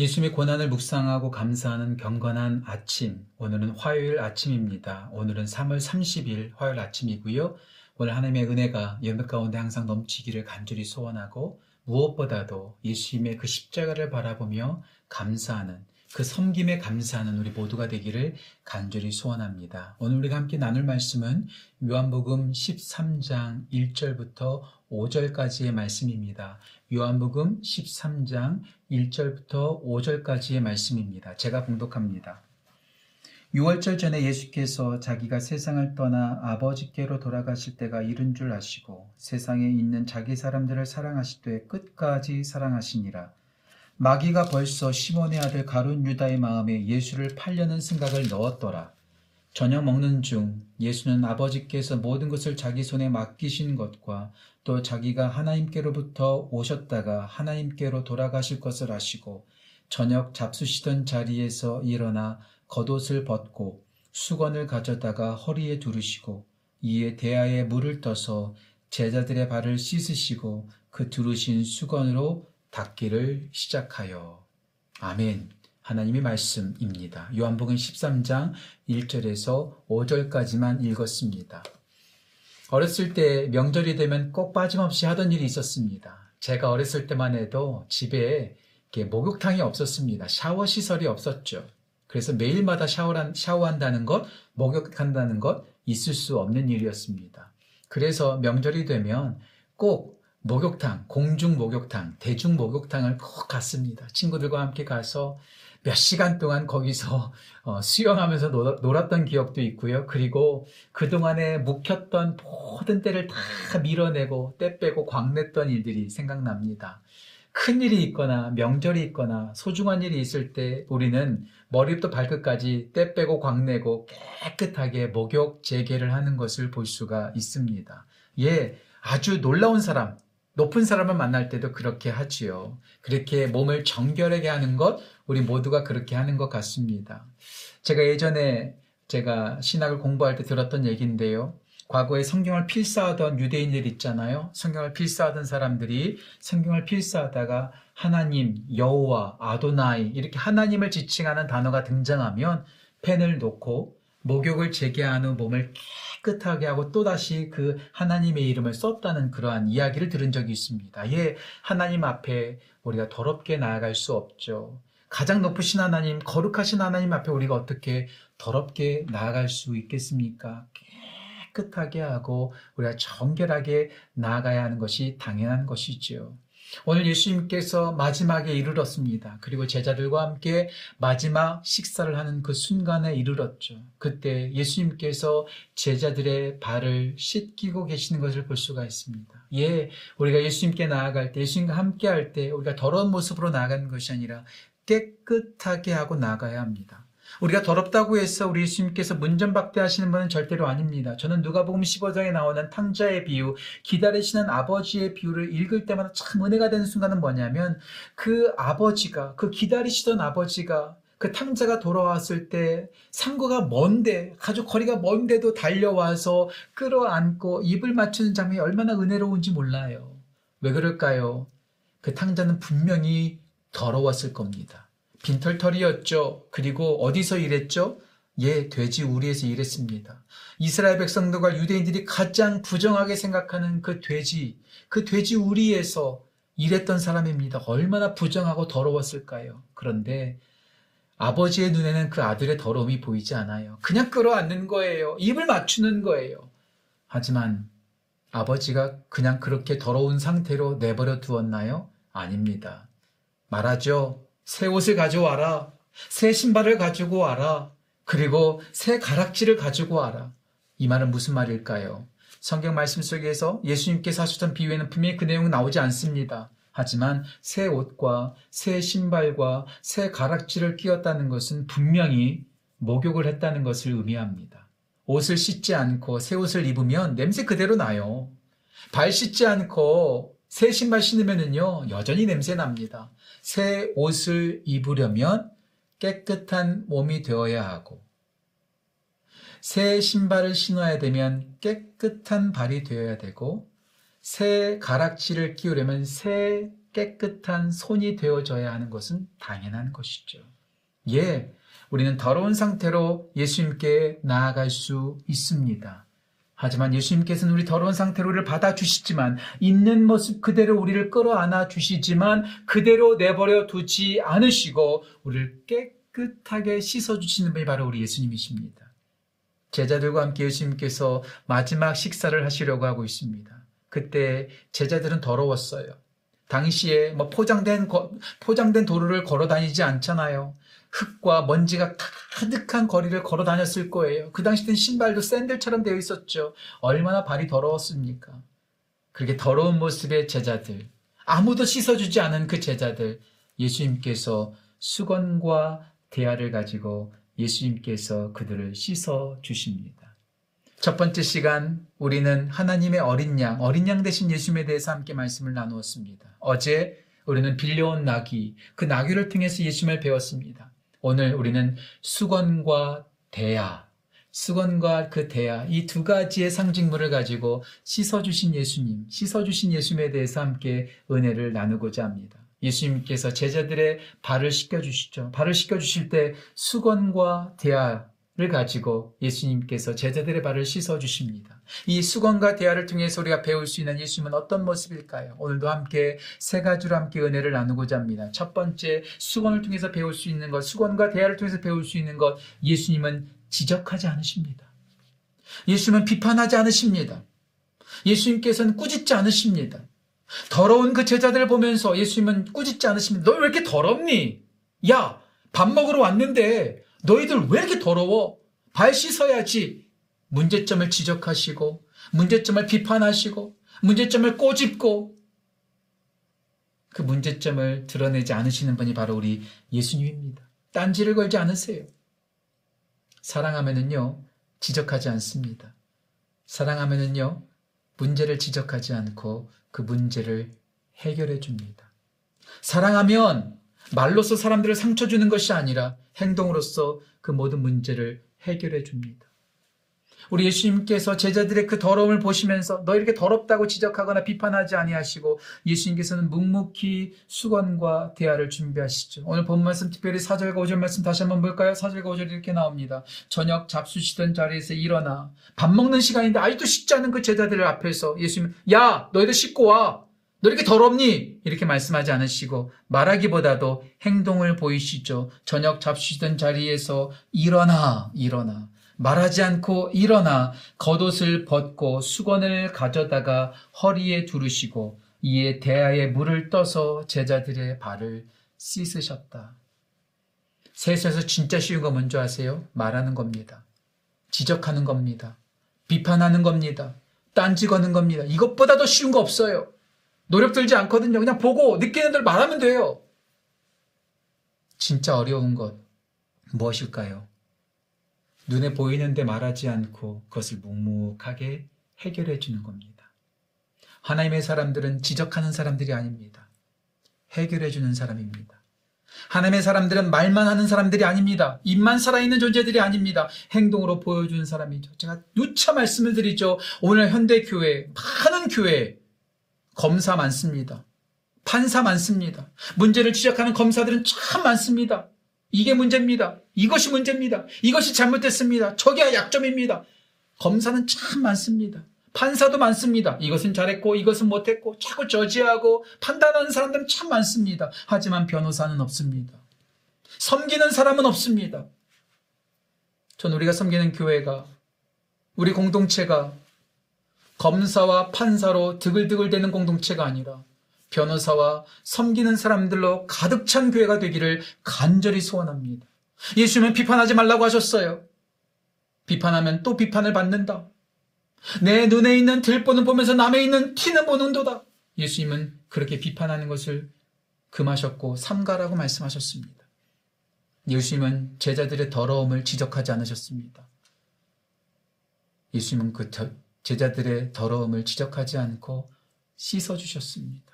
예수님의 고난을 묵상하고 감사하는 경건한 아침. 오늘은 화요일 아침입니다. 오늘은 3월 30일 화요일 아침이고요. 오늘 하나님의 은혜가 연벽 가운데 항상 넘치기를 간절히 소원하고 무엇보다도 예수님의 그 십자가를 바라보며 감사하는 그 섬김에 감사하는 우리 모두가 되기를 간절히 소원합니다. 오늘 우리가 함께 나눌 말씀은 요한복음 13장 1절부터 5절까지의 말씀입니다. 요한복음 13장 1절부터 5절까지의 말씀입니다. 제가 봉독합니다. 6월절 전에 예수께서 자기가 세상을 떠나 아버지께로 돌아가실 때가 이른 줄 아시고 세상에 있는 자기 사람들을 사랑하시되 끝까지 사랑하시니라. 마귀가 벌써 시몬의 아들 가룟 유다의 마음에 예수를 팔려는 생각을 넣었더라. 저녁 먹는 중 예수는 아버지께서 모든 것을 자기 손에 맡기신 것과 또 자기가 하나님께로부터 오셨다가 하나님께로 돌아가실 것을 아시고 저녁 잡수시던 자리에서 일어나 겉옷을 벗고 수건을 가져다가 허리에 두르시고 이에 대야에 물을 떠서 제자들의 발을 씻으시고 그 두르신 수건으로 닦기를 시작하여 아멘. 하나님의 말씀입니다. 요한복음 13장 1절에서 5절까지만 읽었습니다. 어렸을 때 명절이 되면 꼭 빠짐없이 하던 일이 있었습니다. 제가 어렸을 때만 해도 집에 목욕탕이 없었습니다. 샤워 시설이 없었죠. 그래서 매일마다 샤워한다는 것, 목욕한다는 것 있을 수 없는 일이었습니다. 그래서 명절이 되면 꼭 목욕탕, 공중 목욕탕, 대중 목욕탕을 꼭 갔습니다. 친구들과 함께 가서 몇 시간 동안 거기서 어, 수영하면서 놀았던 기억도 있고요. 그리고 그동안에 묵혔던 모든 때를 다 밀어내고 때 빼고 광냈던 일들이 생각납니다. 큰 일이 있거나 명절이 있거나 소중한 일이 있을 때 우리는 머리부터 발끝까지 때 빼고 광내고 깨끗하게 목욕 재개를 하는 것을 볼 수가 있습니다. 예, 아주 놀라운 사람, 높은 사람을 만날 때도 그렇게 하지요. 그렇게 몸을 정결하게 하는 것, 우리 모두가 그렇게 하는 것 같습니다. 제가 예전에 제가 신학을 공부할 때 들었던 얘기인데요. 과거에 성경을 필사하던 유대인들 있잖아요. 성경을 필사하던 사람들이 성경을 필사하다가 하나님, 여호와, 아도나이 이렇게 하나님을 지칭하는 단어가 등장하면 펜을 놓고 목욕을 재개한 후 몸을 깨 끗하게 하고 또다시 그 하나님의 이름을 썼다는 그러한 이야기를 들은 적이 있습니다. 예, 하나님 앞에 우리가 더럽게 나아갈 수 없죠. 가장 높으신 하나님, 거룩하신 하나님 앞에 우리가 어떻게 더럽게 나아갈 수 있겠습니까? 깨끗하게 하고 우리가 정결하게 나아가야 하는 것이 당연한 것이지요. 오늘 예수님께서 마지막에 이르렀습니다. 그리고 제자들과 함께 마지막 식사를 하는 그 순간에 이르렀죠. 그때 예수님께서 제자들의 발을 씻기고 계시는 것을 볼 수가 있습니다. 예, 우리가 예수님께 나아갈 때, 예수님과 함께 할 때, 우리가 더러운 모습으로 나아가는 것이 아니라 깨끗하게 하고 나가야 합니다. 우리가 더럽다고 해서 우리 예수님께서 문전박대하시는 분은 절대로 아닙니다. 저는 누가복음 15장에 나오는 탕자의 비유, 기다리시는 아버지의 비유를 읽을 때마다 참 은혜가 되는 순간은 뭐냐면 그 아버지가 그 기다리시던 아버지가 그 탕자가 돌아왔을 때 상고가 먼데 아주 거리가 먼데도 달려와서 끌어안고 입을 맞추는 장면이 얼마나 은혜로운지 몰라요. 왜 그럴까요? 그 탕자는 분명히 더러웠을 겁니다. 빈털털이었죠. 그리고 어디서 일했죠? 예, 돼지 우리에서 일했습니다. 이스라엘 백성들과 유대인들이 가장 부정하게 생각하는 그 돼지, 그 돼지 우리에서 일했던 사람입니다. 얼마나 부정하고 더러웠을까요? 그런데 아버지의 눈에는 그 아들의 더러움이 보이지 않아요. 그냥 끌어안는 거예요. 입을 맞추는 거예요. 하지만 아버지가 그냥 그렇게 더러운 상태로 내버려 두었나요? 아닙니다. 말하죠. 새 옷을 가져와라. 새 신발을 가지고 와라. 그리고 새 가락지를 가지고 와라. 이 말은 무슨 말일까요? 성경 말씀 속에서 예수님께서 하셨던 비유에는 분명히 그 내용은 나오지 않습니다. 하지만 새 옷과 새 신발과 새 가락지를 끼웠다는 것은 분명히 목욕을 했다는 것을 의미합니다. 옷을 씻지 않고 새 옷을 입으면 냄새 그대로 나요. 발 씻지 않고 새 신발 신으면은요, 여전히 냄새 납니다. 새 옷을 입으려면 깨끗한 몸이 되어야 하고, 새 신발을 신어야 되면 깨끗한 발이 되어야 되고, 새 가락지를 끼우려면 새 깨끗한 손이 되어져야 하는 것은 당연한 것이죠. 예, 우리는 더러운 상태로 예수님께 나아갈 수 있습니다. 하지만 예수님께서는 우리 더러운 상태로 우리를 받아주시지만 있는 모습 그대로 우리를 끌어안아 주시지만 그대로 내버려 두지 않으시고 우리를 깨끗하게 씻어주시는 분이 바로 우리 예수님이십니다. 제자들과 함께 예수님께서 마지막 식사를 하시려고 하고 있습니다. 그때 제자들은 더러웠어요. 당시에 뭐 포장된 포장된 도로를 걸어 다니지 않잖아요. 흙과 먼지가 가득한 거리를 걸어 다녔을 거예요. 그 당시 땐 신발도 샌들처럼 되어 있었죠. 얼마나 발이 더러웠습니까? 그렇게 더러운 모습의 제자들, 아무도 씻어주지 않은 그 제자들, 예수님께서 수건과 대야를 가지고 예수님께서 그들을 씻어 주십니다. 첫 번째 시간 우리는 하나님의 어린 양, 어린 양 대신 예수님에 대해서 함께 말씀을 나누었습니다. 어제 우리는 빌려온 나귀, 그 나귀를 통해서 예수님을 배웠습니다. 오늘 우리는 수건과 대야, 수건과 그 대야, 이 두 가지의 상징물을 가지고 씻어주신 예수님, 씻어주신 예수님에 대해서 함께 은혜를 나누고자 합니다. 예수님께서 제자들의 발을 씻겨주시죠. 발을 씻겨주실 때 수건과 대야를 가지고 예수님께서 제자들의 발을 씻어 주십니다. 이 수건과 대화를 통해서 우리가 배울 수 있는 예수님은 어떤 모습일까요? 오늘도 함께 세 가지로 함께 은혜를 나누고자 합니다. 첫 번째, 수건을 통해서 배울 수 있는 것, 수건과 대화를 통해서 배울 수 있는 것, 예수님은 지적하지 않으십니다. 예수님은 비판하지 않으십니다. 예수님께서는 꾸짖지 않으십니다. 더러운 그 제자들을 보면서 예수님은 꾸짖지 않으십니다. 너 왜 이렇게 더럽니? 야, 밥 먹으러 왔는데 너희들 왜 이렇게 더러워? 발 씻어야지. 문제점을 지적하시고 문제점을 비판하시고 문제점을 꼬집고 그 문제점을 드러내지 않으시는 분이 바로 우리 예수님입니다. 딴지를 걸지 않으세요. 사랑하면은요, 지적하지 않습니다. 사랑하면은요, 문제를 지적하지 않고 그 문제를 해결해 줍니다. 사랑하면 말로서 사람들을 상처 주는 것이 아니라 행동으로서 그 모든 문제를 해결해 줍니다. 우리 예수님께서 제자들의 그 더러움을 보시면서 너 이렇게 더럽다고 지적하거나 비판하지 아니하시고 예수님께서는 묵묵히 수건과 대화를 준비하시죠. 오늘 본 말씀 특별히 4절과 5절 말씀 다시 한번 볼까요? 4절과 5절 이렇게 나옵니다. 저녁 잡수시던 자리에서 일어나 밥 먹는 시간인데 아직도 씻지 않은 그 제자들 앞에서 예수님 야 너희들 씻고 와. 너 이렇게 더럽니? 이렇게 말씀하지 않으시고 말하기보다도 행동을 보이시죠. 저녁 잡수시던 자리에서 일어나 일어나 말하지 않고 일어나 겉옷을 벗고 수건을 가져다가 허리에 두르시고 이에 대야에 물을 떠서 제자들의 발을 씻으셨다. 셋에서 진짜 쉬운 거 뭔지 아세요? 말하는 겁니다. 지적하는 겁니다. 비판하는 겁니다. 딴지 거는 겁니다. 이것보다 더 쉬운 거 없어요. 노력 들지 않거든요. 그냥 보고 느끼는 대로 말하면 돼요. 진짜 어려운 것 무엇일까요? 눈에 보이는데 말하지 않고 그것을 묵묵하게 해결해 주는 겁니다. 하나님의 사람들은 지적하는 사람들이 아닙니다. 해결해 주는 사람입니다. 하나님의 사람들은 말만 하는 사람들이 아닙니다. 입만 살아있는 존재들이 아닙니다. 행동으로 보여주는 사람이죠. 제가 누차 말씀을 드리죠. 오늘 현대교회, 많은 교회, 검사 많습니다. 판사 많습니다. 문제를 지적하는 검사들은 참 많습니다. 이게 문제입니다. 이것이 문제입니다. 이것이 잘못됐습니다. 저게 약점입니다. 검사는 참 많습니다. 판사도 많습니다. 이것은 잘했고 이것은 못했고 자꾸 저지하고 판단하는 사람들은 참 많습니다. 하지만 변호사는 없습니다. 섬기는 사람은 없습니다. 전 우리가 섬기는 교회가 우리 공동체가 검사와 판사로 드글드글대는 공동체가 아니라 변호사와 섬기는 사람들로 가득 찬 교회가 되기를 간절히 소원합니다. 예수님은 비판하지 말라고 하셨어요. 비판하면 또 비판을 받는다. 내 눈에 있는 들보는 보면서 남에 있는 티는 보는도다. 예수님은 그렇게 비판하는 것을 금하셨고 삼가라고 말씀하셨습니다. 예수님은 제자들의 더러움을 지적하지 않으셨습니다. 예수님은 그 제자들의 더러움을 지적하지 않고 씻어주셨습니다.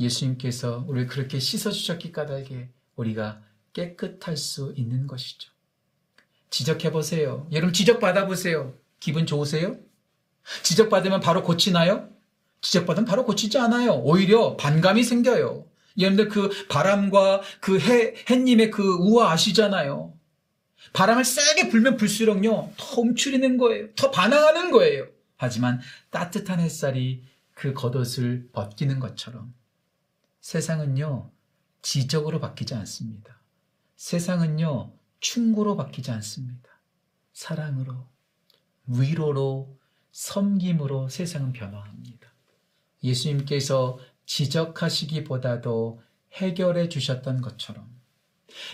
예수님께서 우리를 그렇게 씻어주셨기 까닭에 우리가 깨끗할 수 있는 것이죠. 지적해 보세요. 여러분 지적받아 보세요. 기분 좋으세요? 지적받으면 바로 고치나요? 지적받으면 바로 고치지 않아요. 오히려 반감이 생겨요. 여러분들 그 바람과 그 해, 햇님의 그 우아 아시잖아요. 바람을 세게 불면 불수록요, 더 움츠리는 거예요. 더 반항하는 거예요. 하지만 따뜻한 햇살이 그 겉옷을 벗기는 것처럼 세상은요, 지적으로 바뀌지 않습니다. 세상은요, 충고로 바뀌지 않습니다. 사랑으로, 위로로, 섬김으로 세상은 변화합니다. 예수님께서 지적하시기보다도 해결해 주셨던 것처럼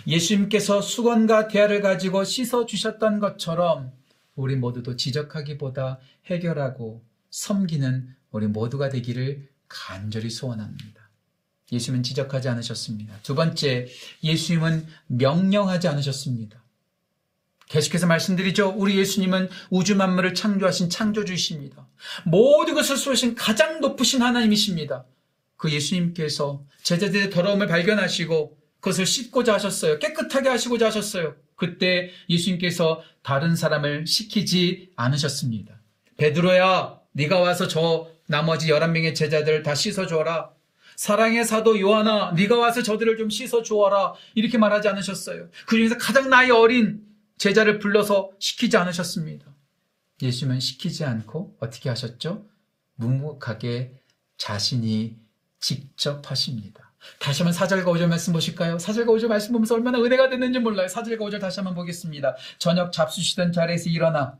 예수님께서 수건과 대야를 가지고 씻어 주셨던 것처럼 우리 모두도 지적하기보다 해결하고 섬기는 우리 모두가 되기를 간절히 소원합니다. 예수님은 지적하지 않으셨습니다. 두 번째, 예수님은 명령하지 않으셨습니다. 계속해서 말씀드리죠. 우리 예수님은 우주 만물을 창조하신 창조주이십니다. 모든 것을 수하신 가장 높으신 하나님이십니다. 그 예수님께서 제자들의 더러움을 발견하시고 그것을 씻고자 하셨어요. 깨끗하게 하시고자 하셨어요. 그때 예수님께서 다른 사람을 시키지 않으셨습니다. 베드로야, 네가 와서 저 나머지 11명의 제자들을 다 씻어 주어라. 사랑의 사도 요한아, 네가 와서 저들을 좀 씻어 주어라. 이렇게 말하지 않으셨어요. 그 중에서 가장 나이 어린 제자를 불러서 시키지 않으셨습니다. 예수님은 시키지 않고 어떻게 하셨죠? 묵묵하게 자신이 직접 하십니다. 다시 한번 4절과 5절 말씀 보실까요? 4절과 5절 말씀 보면서 얼마나 은혜가 됐는지 몰라요. 4절과 5절 다시 한번 보겠습니다. 저녁 잡수시던 자리에서 일어나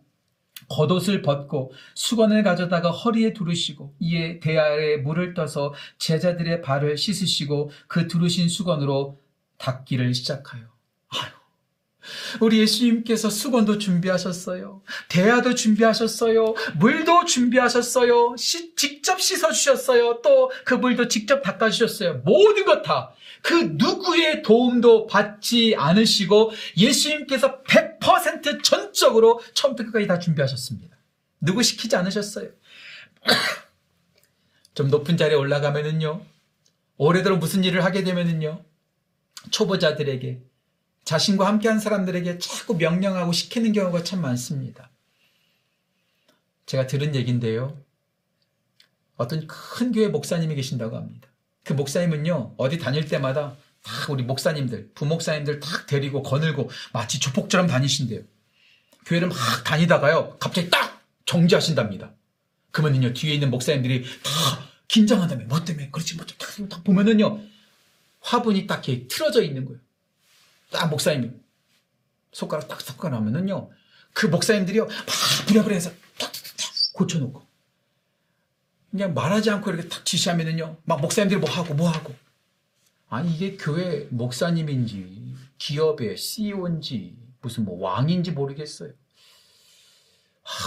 겉옷을 벗고 수건을 가져다가 허리에 두르시고 이에 대야에 물을 떠서 제자들의 발을 씻으시고 그 두르신 수건으로 닦기를 시작하여 우리 예수님께서 수건도 준비하셨어요. 대야도 준비하셨어요. 물도 준비하셨어요. 시, 직접 씻어주셨어요. 또 그 물도 직접 닦아주셨어요. 모든 것 다. 그 누구의 도움도 받지 않으시고 예수님께서 100% 전적으로 처음부터 끝까지 다 준비하셨습니다. 누구 시키지 않으셨어요. 좀 높은 자리에 올라가면은요. 오래도록 무슨 일을 하게 되면은요. 초보자들에게 자신과 함께한 사람들에게 자꾸 명령하고 시키는 경우가 참 많습니다. 제가 들은 얘기인데요. 어떤 큰 교회 목사님이 계신다고 합니다. 그 목사님은요, 어디 다닐 때마다 다 우리 목사님들, 부목사님들 딱 데리고 거늘고 마치 조폭처럼 다니신대요. 교회를 막 다니다가요, 갑자기 딱 정지하신답니다. 그러면요, 뒤에 있는 목사님들이 다 긴장한다며, 뭐 때문에, 그렇지, 뭐, 딱, 딱 보면은요, 화분이 딱 이렇게 틀어져 있는 거예요. 딱 목사님이 손가락 딱 섞어놓으면은요, 그 목사님들이요, 막 부랴부랴 해서 탁탁탁 고쳐놓고. 그냥 말하지 않고 이렇게 탁 지시하면은요, 막 목사님들이 뭐 하고 뭐 하고. 아니, 이게 교회 목사님인지, 기업의 CEO인지, 무슨 뭐 왕인지 모르겠어요. 하,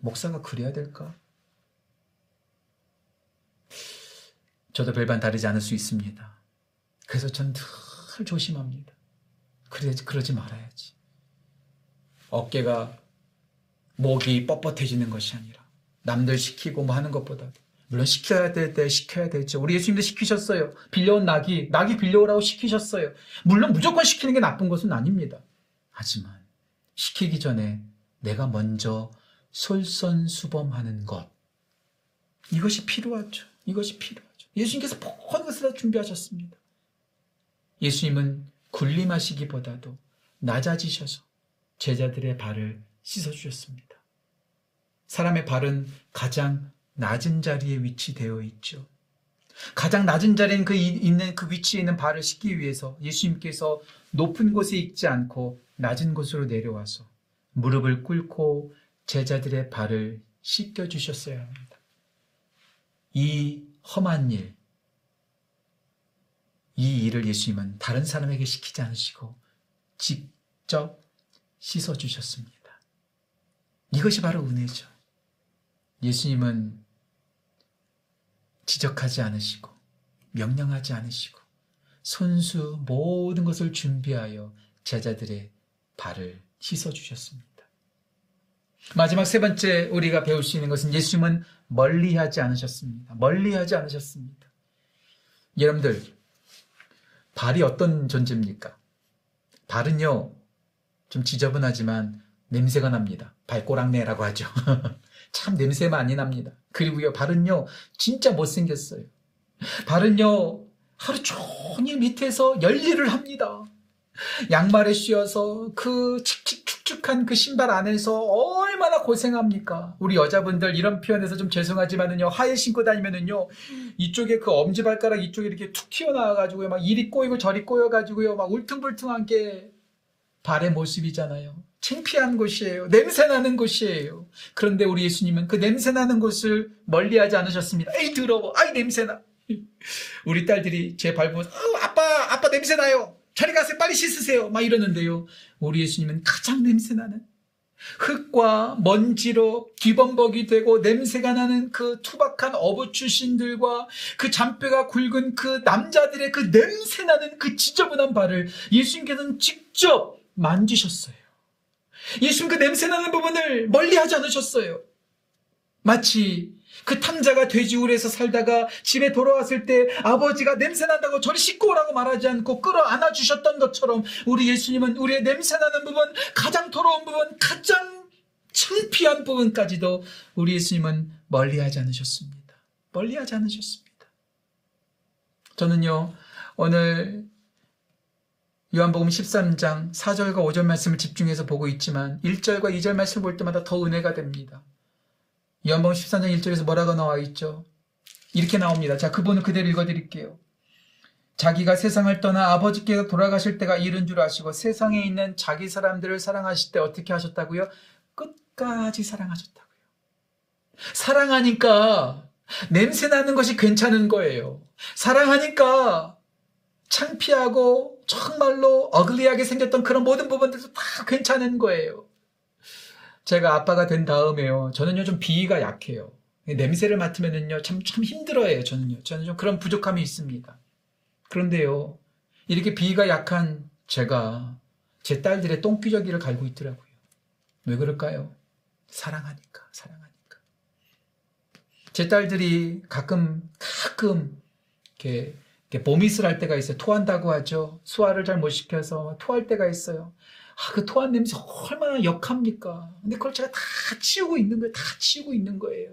목사가 그래야 될까? 저도 별반 다르지 않을 수 있습니다. 그래서 전 늘 조심합니다. 그래, 그러지 말아야지. 어깨가, 목이 뻣뻣해지는 것이 아니라, 남들 시키고 뭐 하는 것보다 물론 시켜야 될 때 시켜야 되죠. 우리 예수님도 시키셨어요. 빌려온 낙이, 낙이 빌려오라고 시키셨어요. 물론 무조건 시키는 게 나쁜 것은 아닙니다. 하지만 시키기 전에 내가 먼저 솔선수범하는 것. 이것이 필요하죠. 이것이 필요하죠. 예수님께서 모든 것을 다 준비하셨습니다. 예수님은 군림하시기보다도 낮아지셔서 제자들의 발을 씻어주셨습니다. 사람의 발은 가장 낮은 자리에 위치되어 있죠. 가장 낮은 자리에 그 있는 그 위치에 있는 발을 씻기 위해서 예수님께서 높은 곳에 있지 않고 낮은 곳으로 내려와서 무릎을 꿇고 제자들의 발을 씻겨 주셨어야 합니다. 이 험한 일, 이 일을 예수님은 다른 사람에게 시키지 않으시고 직접 씻어 주셨습니다. 이것이 바로 은혜죠. 예수님은 지적하지 않으시고 명령하지 않으시고 손수 모든 것을 준비하여 제자들의 발을 씻어 주셨습니다. 마지막 세 번째 우리가 배울 수 있는 것은 예수님은 멀리 하지 않으셨습니다. 멀리 하지 않으셨습니다. 여러분들 발이 어떤 존재입니까? 발은요 좀 지저분하지만 냄새가 납니다. 발꼬락내라고 하죠. 참 냄새 많이 납니다. 그리고요, 발은요, 진짜 못생겼어요. 발은요, 하루 종일 밑에서 열일을 합니다. 양말에 씌어서 그 칙칙 축축한 그 신발 안에서 얼마나 고생합니까? 우리 여자분들 이런 표현에서 좀 죄송하지만은요, 하일 신고 다니면은요, 이쪽에 그 엄지 발가락 이쪽에 이렇게 툭 튀어나와가지고요, 막 이리 꼬이고 저리 꼬여가지고요, 막 울퉁불퉁한 게 발의 모습이잖아요. 창피한 곳이에요. 냄새나는 곳이에요. 그런데 우리 예수님은 그 냄새나는 곳을 멀리하지 않으셨습니다. 에이 더러워. 아이 냄새나. 우리 딸들이 제 발 보면서 어, 아빠 아빠 냄새나요. 저리 가세요. 빨리 씻으세요. 막 이러는데요. 우리 예수님은 가장 냄새나는 흙과 먼지로 기범벅이 되고 냄새가 나는 그 투박한 어부 출신들과 그 잔뼈가 굵은 그 남자들의 그 냄새나는 그 지저분한 발을 예수님께서는 직접 만지셨어요. 예수님 그 냄새나는 부분을 멀리 하지 않으셨어요. 마치 그 탕자가 돼지우에서 살다가 집에 돌아왔을 때 아버지가 냄새난다고 저리 씻고 오라고 말하지 않고 끌어 안아 주셨던 것처럼 우리 예수님은 우리의 냄새나는 부분, 가장 더러운 부분, 가장 창피한 부분까지도 우리 예수님은 멀리 하지 않으셨습니다. 멀리 하지 않으셨습니다. 저는요, 오늘 요한복음 13장 4절과 5절 말씀을 집중해서 보고 있지만 1절과 2절 말씀을 볼 때마다 더 은혜가 됩니다. 요한복음 13장 1절에서 뭐라고 나와 있죠? 이렇게 나옵니다. 자, 그분은 그대로 읽어드릴게요. 자기가 세상을 떠나 아버지께서 돌아가실 때가 이른 줄 아시고 세상에 있는 자기 사람들을 사랑하실 때 어떻게 하셨다고요? 끝까지 사랑하셨다고요. 사랑하니까 냄새 나는 것이 괜찮은 거예요. 사랑하니까 창피하고 정말로 어글리하게 생겼던 그런 모든 부분들도 다 괜찮은 거예요. 제가 아빠가 된 다음에요. 저는요 좀 비위가 약해요. 냄새를 맡으면은요 참, 참 힘들어해요. 저는요. 저는 좀 그런 부족함이 있습니다. 그런데요 이렇게 비위가 약한 제가 제 딸들의 똥기저귀를 갈고 있더라고요. 왜 그럴까요? 사랑하니까, 사랑하니까. 제 딸들이 가끔, 가끔, 이렇게 보미술 할 때가 있어요. 토한다고 하죠. 소화를 잘 못 시켜서 토할 때가 있어요. 아, 그 토한 냄새 얼마나 역합니까? 근데 그걸 제가 다 치우고 있는 거예요. 다 치우고 있는 거예요.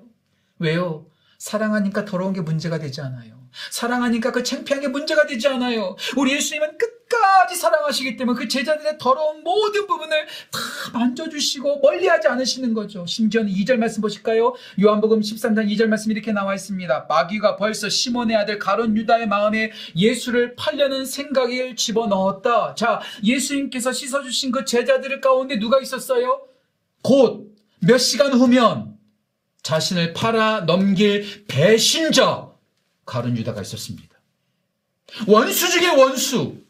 왜요? 사랑하니까 더러운 게 문제가 되지 않아요. 사랑하니까 그 창피한 게 문제가 되지 않아요. 우리 예수님은 끝 까지 사랑하시기 때문에 그 제자들의 더러운 모든 부분을 다 만져주시고 멀리하지 않으시는 거죠. 심지어는 2절 말씀 보실까요? 요한복음 13장 2절 말씀 이렇게 나와 있습니다. 마귀가 벌써 시몬의 아들 가론 유다의 마음에 예수를 팔려는 생각을 집어넣었다. 자, 예수님께서 씻어주신 그 제자들 가운데 누가 있었어요? 곧 몇 시간 후면 자신을 팔아 넘길 배신자 가론 유다가 있었습니다. 원수 중에 원수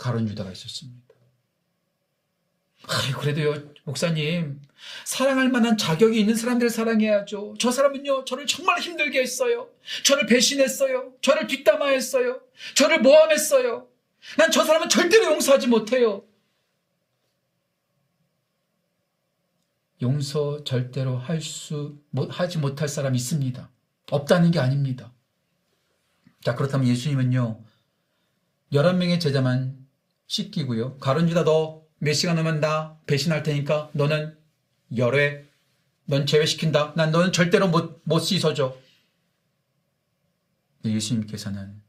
가론 유다가 있었습니다. 아이 그래도요 목사님 사랑할 만한 자격이 있는 사람들을 사랑해야죠. 저 사람은요 저를 정말 힘들게 했어요. 저를 배신했어요. 저를 뒷담화했어요. 저를 모함했어요. 난 저 사람은 절대로 용서하지 못해요. 용서 절대로 할 수, 하지 못할 사람이 있습니다. 없다는 게 아닙니다. 자, 그렇다면 예수님은요, 11명의 제자만 씻기고요. 가론주다 너 몇 시간 오면 나 배신할 테니까 너는 열애, 넌 제외시킨다. 난 너는 절대로 못, 못 씻어줘. 예수님께서는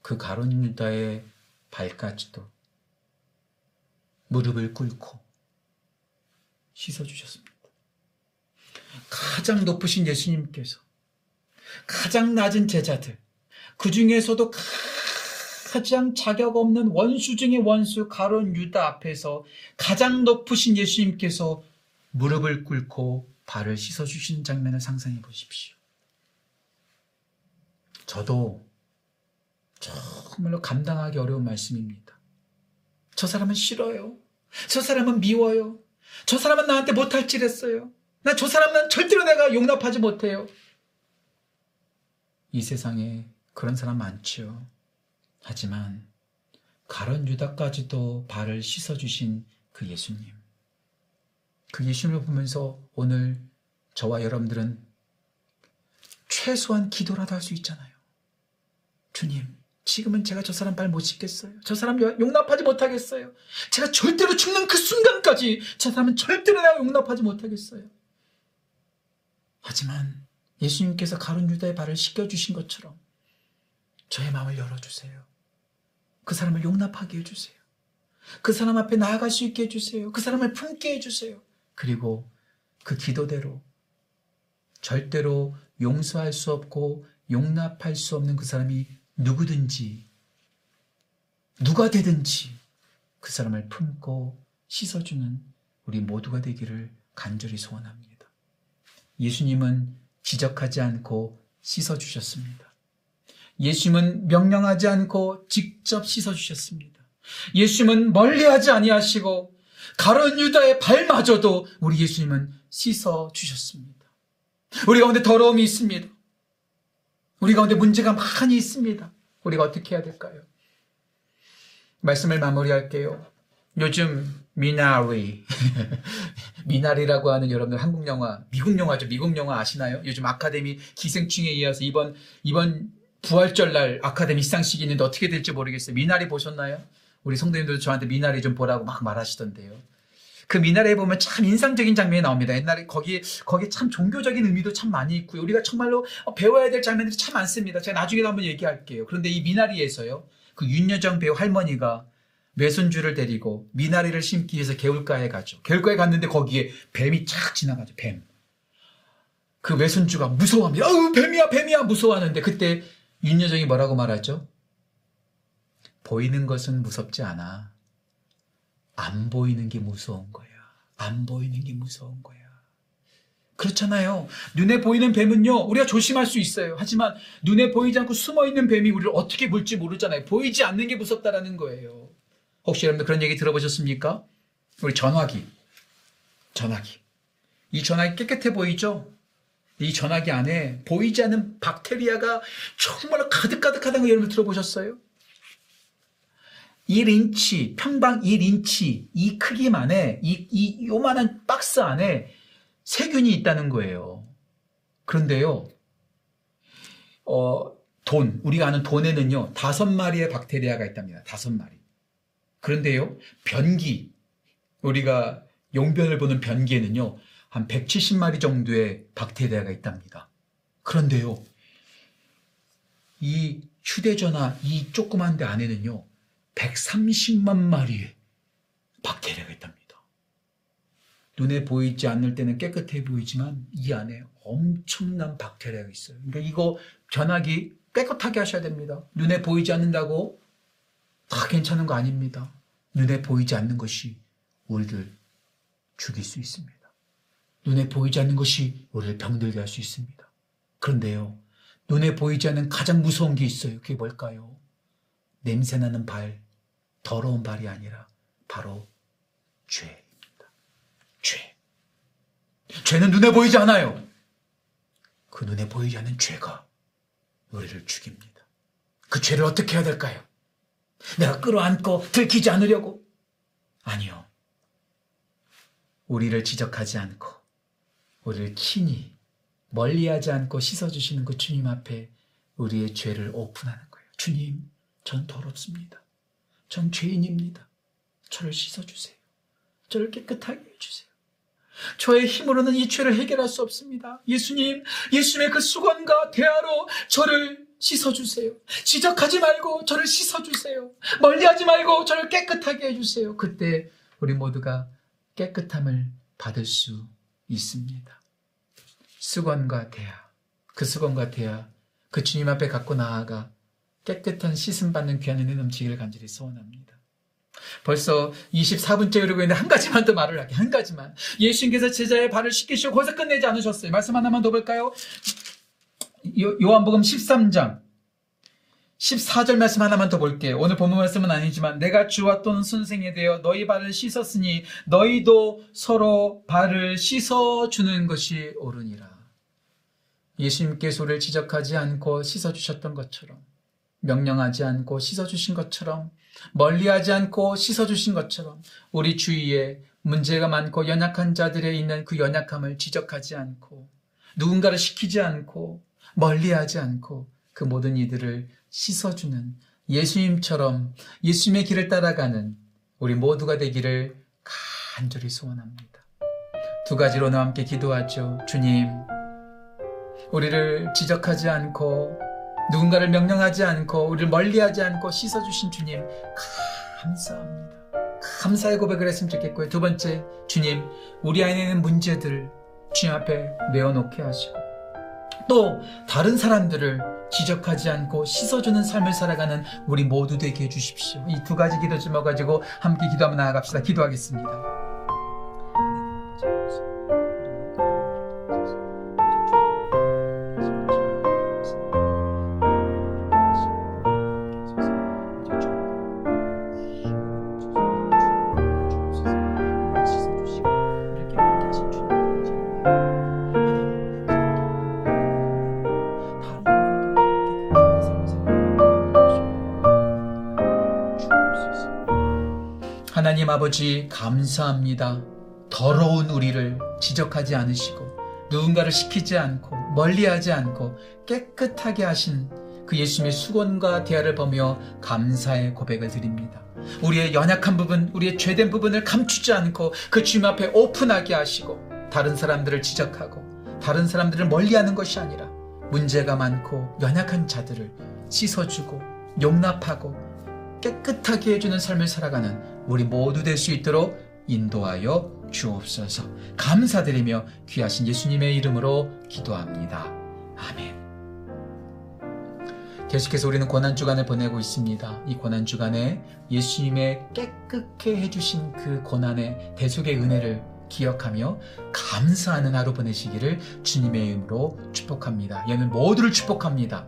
그 가론유다의 발까지도 무릎을 꿇고 씻어주셨습니다. 가장 높으신 예수님께서 가장 낮은 제자들, 그 중에서도 가장 자격 없는 원수 중의 원수 가론 유다 앞에서 가장 높으신 예수님께서 무릎을 꿇고 발을 씻어주시는 장면을 상상해 보십시오. 저도 정말로 감당하기 어려운 말씀입니다. 저 사람은 싫어요. 저 사람은 미워요. 저 사람은 나한테 못할 짓 했어요. 나 저 사람은 절대로 내가 용납하지 못해요. 이 세상에 그런 사람 많지요. 하지만 가론 유다까지도 발을 씻어주신 그 예수님. 그 예수님을 보면서 오늘 저와 여러분들은 최소한 기도라도 할 수 있잖아요. 주님, 지금은 제가 저 사람 발 못 씻겠어요. 저 사람 용납하지 못하겠어요. 제가 절대로 죽는 그 순간까지 저 사람은 절대로 내가 용납하지 못하겠어요. 하지만 예수님께서 가룟 유다의 발을 씻겨주신 것처럼 저의 마음을 열어주세요. 그 사람을 용납하게 해주세요. 그 사람 앞에 나아갈 수 있게 해주세요. 그 사람을 품게 해주세요. 그리고 그 기도대로 절대로 용서할 수 없고 용납할 수 없는 그 사람이 누구든지 누가 되든지 그 사람을 품고 씻어주는 우리 모두가 되기를 간절히 소원합니다. 예수님은 지적하지 않고 씻어주셨습니다. 예수님은 명령하지 않고 직접 씻어주셨습니다. 예수님은 멀리하지 아니하시고 가론 유다의 발마저도 우리 예수님은 씻어주셨습니다. 우리 가운데 더러움이 있습니다. 우리 가운데 문제가 많이 있습니다. 우리가 어떻게 해야 될까요? 말씀을 마무리할게요. 요즘 미나리 미나리라고 하는 여러분들 한국 영화 미국 영화죠 미국 영화 아시나요? 요즘 아카데미 기생충에 이어서 이번 이번 부활절 날 아카데미 시상식이 있는데 어떻게 될지 모르겠어요. 미나리 보셨나요? 우리 성도님들 저한테 미나리 좀 보라고 막 말하시던데요. 그 미나리에 보면 참 인상적인 장면이 나옵니다. 옛날에 거기 거기 참 종교적인 의미도 참 많이 있고요. 우리가 정말로 배워야 될 장면들이 참 많습니다. 제가 나중에도 한번 얘기할게요. 그런데 이 미나리에서요. 그 윤여정 배우 할머니가 외손주를 데리고 미나리를 심기 위해서 개울가에 가죠. 개울가에 갔는데 거기에 뱀이 착 지나가죠. 뱀. 그 외손주가 무서워합니다. 어우 뱀이야 뱀이야 무서워하는데 그때 윤여정이 뭐라고 말하죠? 보이는 것은 무섭지 않아. 안 보이는 게 무서운 거야. 안 보이는 게 무서운 거야. 그렇잖아요. 눈에 보이는 뱀은요, 우리가 조심할 수 있어요. 하지만 눈에 보이지 않고 숨어 있는 뱀이 우리를 어떻게 볼지 모르잖아요. 보이지 않는 게 무섭다라는 거예요. 혹시 여러분들 그런 얘기 들어보셨습니까? 우리 전화기. 전화기. 이 전화기 깨끗해 보이죠? 이 전화기 안에 보이지 않는 박테리아가 정말 가득가득하다는 거 여러분 들어보셨어요? 1인치, 평방 1인치, 이 크기만에, 이, 이, 요만한 박스 안에 세균이 있다는 거예요. 그런데요, 어, 돈, 우리가 아는 돈에는요, 다섯 마리의 박테리아가 있답니다. 다섯 마리. 그런데요, 변기, 우리가 용변을 보는 변기에는요, 한 170마리 정도의 박테리아가 있답니다. 그런데요, 이 휴대전화 이 조그만 데 안에는요, 130만 마리의 박테리아가 있답니다. 눈에 보이지 않을 때는 깨끗해 보이지만 이 안에 엄청난 박테리아가 있어요. 그러니까 이거 전화기 깨끗하게 하셔야 됩니다. 눈에 보이지 않는다고 다 괜찮은 거 아닙니다. 눈에 보이지 않는 것이 우리를 죽일 수 있습니다. 눈에 보이지 않는 것이 우리를 병들게 할 수 있습니다. 그런데요, 눈에 보이지 않는 가장 무서운 게 있어요. 그게 뭘까요? 냄새나는 발, 더러운 발이 아니라 바로 죄입니다. 죄. 죄는 눈에 보이지 않아요. 그 눈에 보이지 않는 죄가 우리를 죽입니다. 그 죄를 어떻게 해야 될까요? 내가 끌어안고 들키지 않으려고? 아니요. 우리를 지적하지 않고, 우리를 친히 멀리하지 않고 씻어주시는 그 주님 앞에 우리의 죄를 오픈하는 거예요. 주님, 전 더럽습니다. 전 죄인입니다. 저를 씻어주세요. 저를 깨끗하게 해주세요. 저의 힘으로는 이 죄를 해결할 수 없습니다. 예수님, 예수님의 그 수건과 대화로 저를 씻어주세요. 지적하지 말고 저를 씻어주세요. 멀리하지 말고 저를 깨끗하게 해주세요. 그때 우리 모두가 깨끗함을 받을 수 있습니다. 수건과 대화, 그 수건과 대화, 그 주님 앞에 갖고 나아가 깨끗한 씻음 받는 귀한 은혜 넘치기를 간절히 소원합니다. 벌써 24분째 이러고 있는데 한 가지만 더 말을 할게요. 한 가지만. 예수님께서 제자의 발을 씻기시고 거기서 끝내지 않으셨어요. 말씀 하나만 더 볼까요? 요, 요한복음 13장 14절 말씀 하나만 더 볼게요. 오늘 본문 말씀은 아니지만 내가 주와 또는 선생에 대여 너희 발을 씻었으니 너희도 서로 발을 씻어 주는 것이 옳으니라. 예수님께서 우리를 지적하지 않고 씻어 주셨던 것처럼 명령하지 않고 씻어 주신 것처럼 멀리하지 않고 씻어 주신 것처럼 우리 주위에 문제가 많고 연약한 자들에 있는 그 연약함을 지적하지 않고 누군가를 시키지 않고 멀리하지 않고 그 모든 이들을 씻어주는 예수님처럼 예수님의 길을 따라가는 우리 모두가 되기를 간절히 소원합니다. 두 가지로 너 함께 기도하죠. 주님, 우리를 지적하지 않고 누군가를 명령하지 않고 우리를 멀리하지 않고 씻어주신 주님 감사합니다. 감사의 고백을 했으면 좋겠고요. 두 번째, 주님, 우리 안에 있는 문제들을 주님 앞에 내어놓게 하시고 또 다른 사람들을 지적하지 않고 씻어주는 삶을 살아가는 우리 모두 되게 해주십시오. 이 두 가지 기도 제목 가지고 함께 기도하며 나아갑시다. 기도하겠습니다. 아버지 감사합니다. 더러운 우리를 지적하지 않으시고 누군가를 시키지 않고 멀리하지 않고 깨끗하게 하신 그 예수님의 수건과 대화를 보며 감사의 고백을 드립니다. 우리의 연약한 부분, 우리의 죄된 부분을 감추지 않고 그 주님 앞에 오픈하게 하시고 다른 사람들을 지적하고 다른 사람들을 멀리하는 것이 아니라 문제가 많고 연약한 자들을 씻어주고 용납하고 깨끗하게 해주는 삶을 살아가는 우리 모두 될 수 있도록 인도하여 주옵소서. 감사드리며 귀하신 예수님의 이름으로 기도합니다. 아멘. 계속해서 우리는 고난 주간을 보내고 있습니다. 이 고난 주간에 예수님의 깨끗게 해주신 그 고난의 대속의 은혜를 기억하며 감사하는 하루 보내시기를 주님의 이름으로 축복합니다. 얘는 모두를 축복합니다.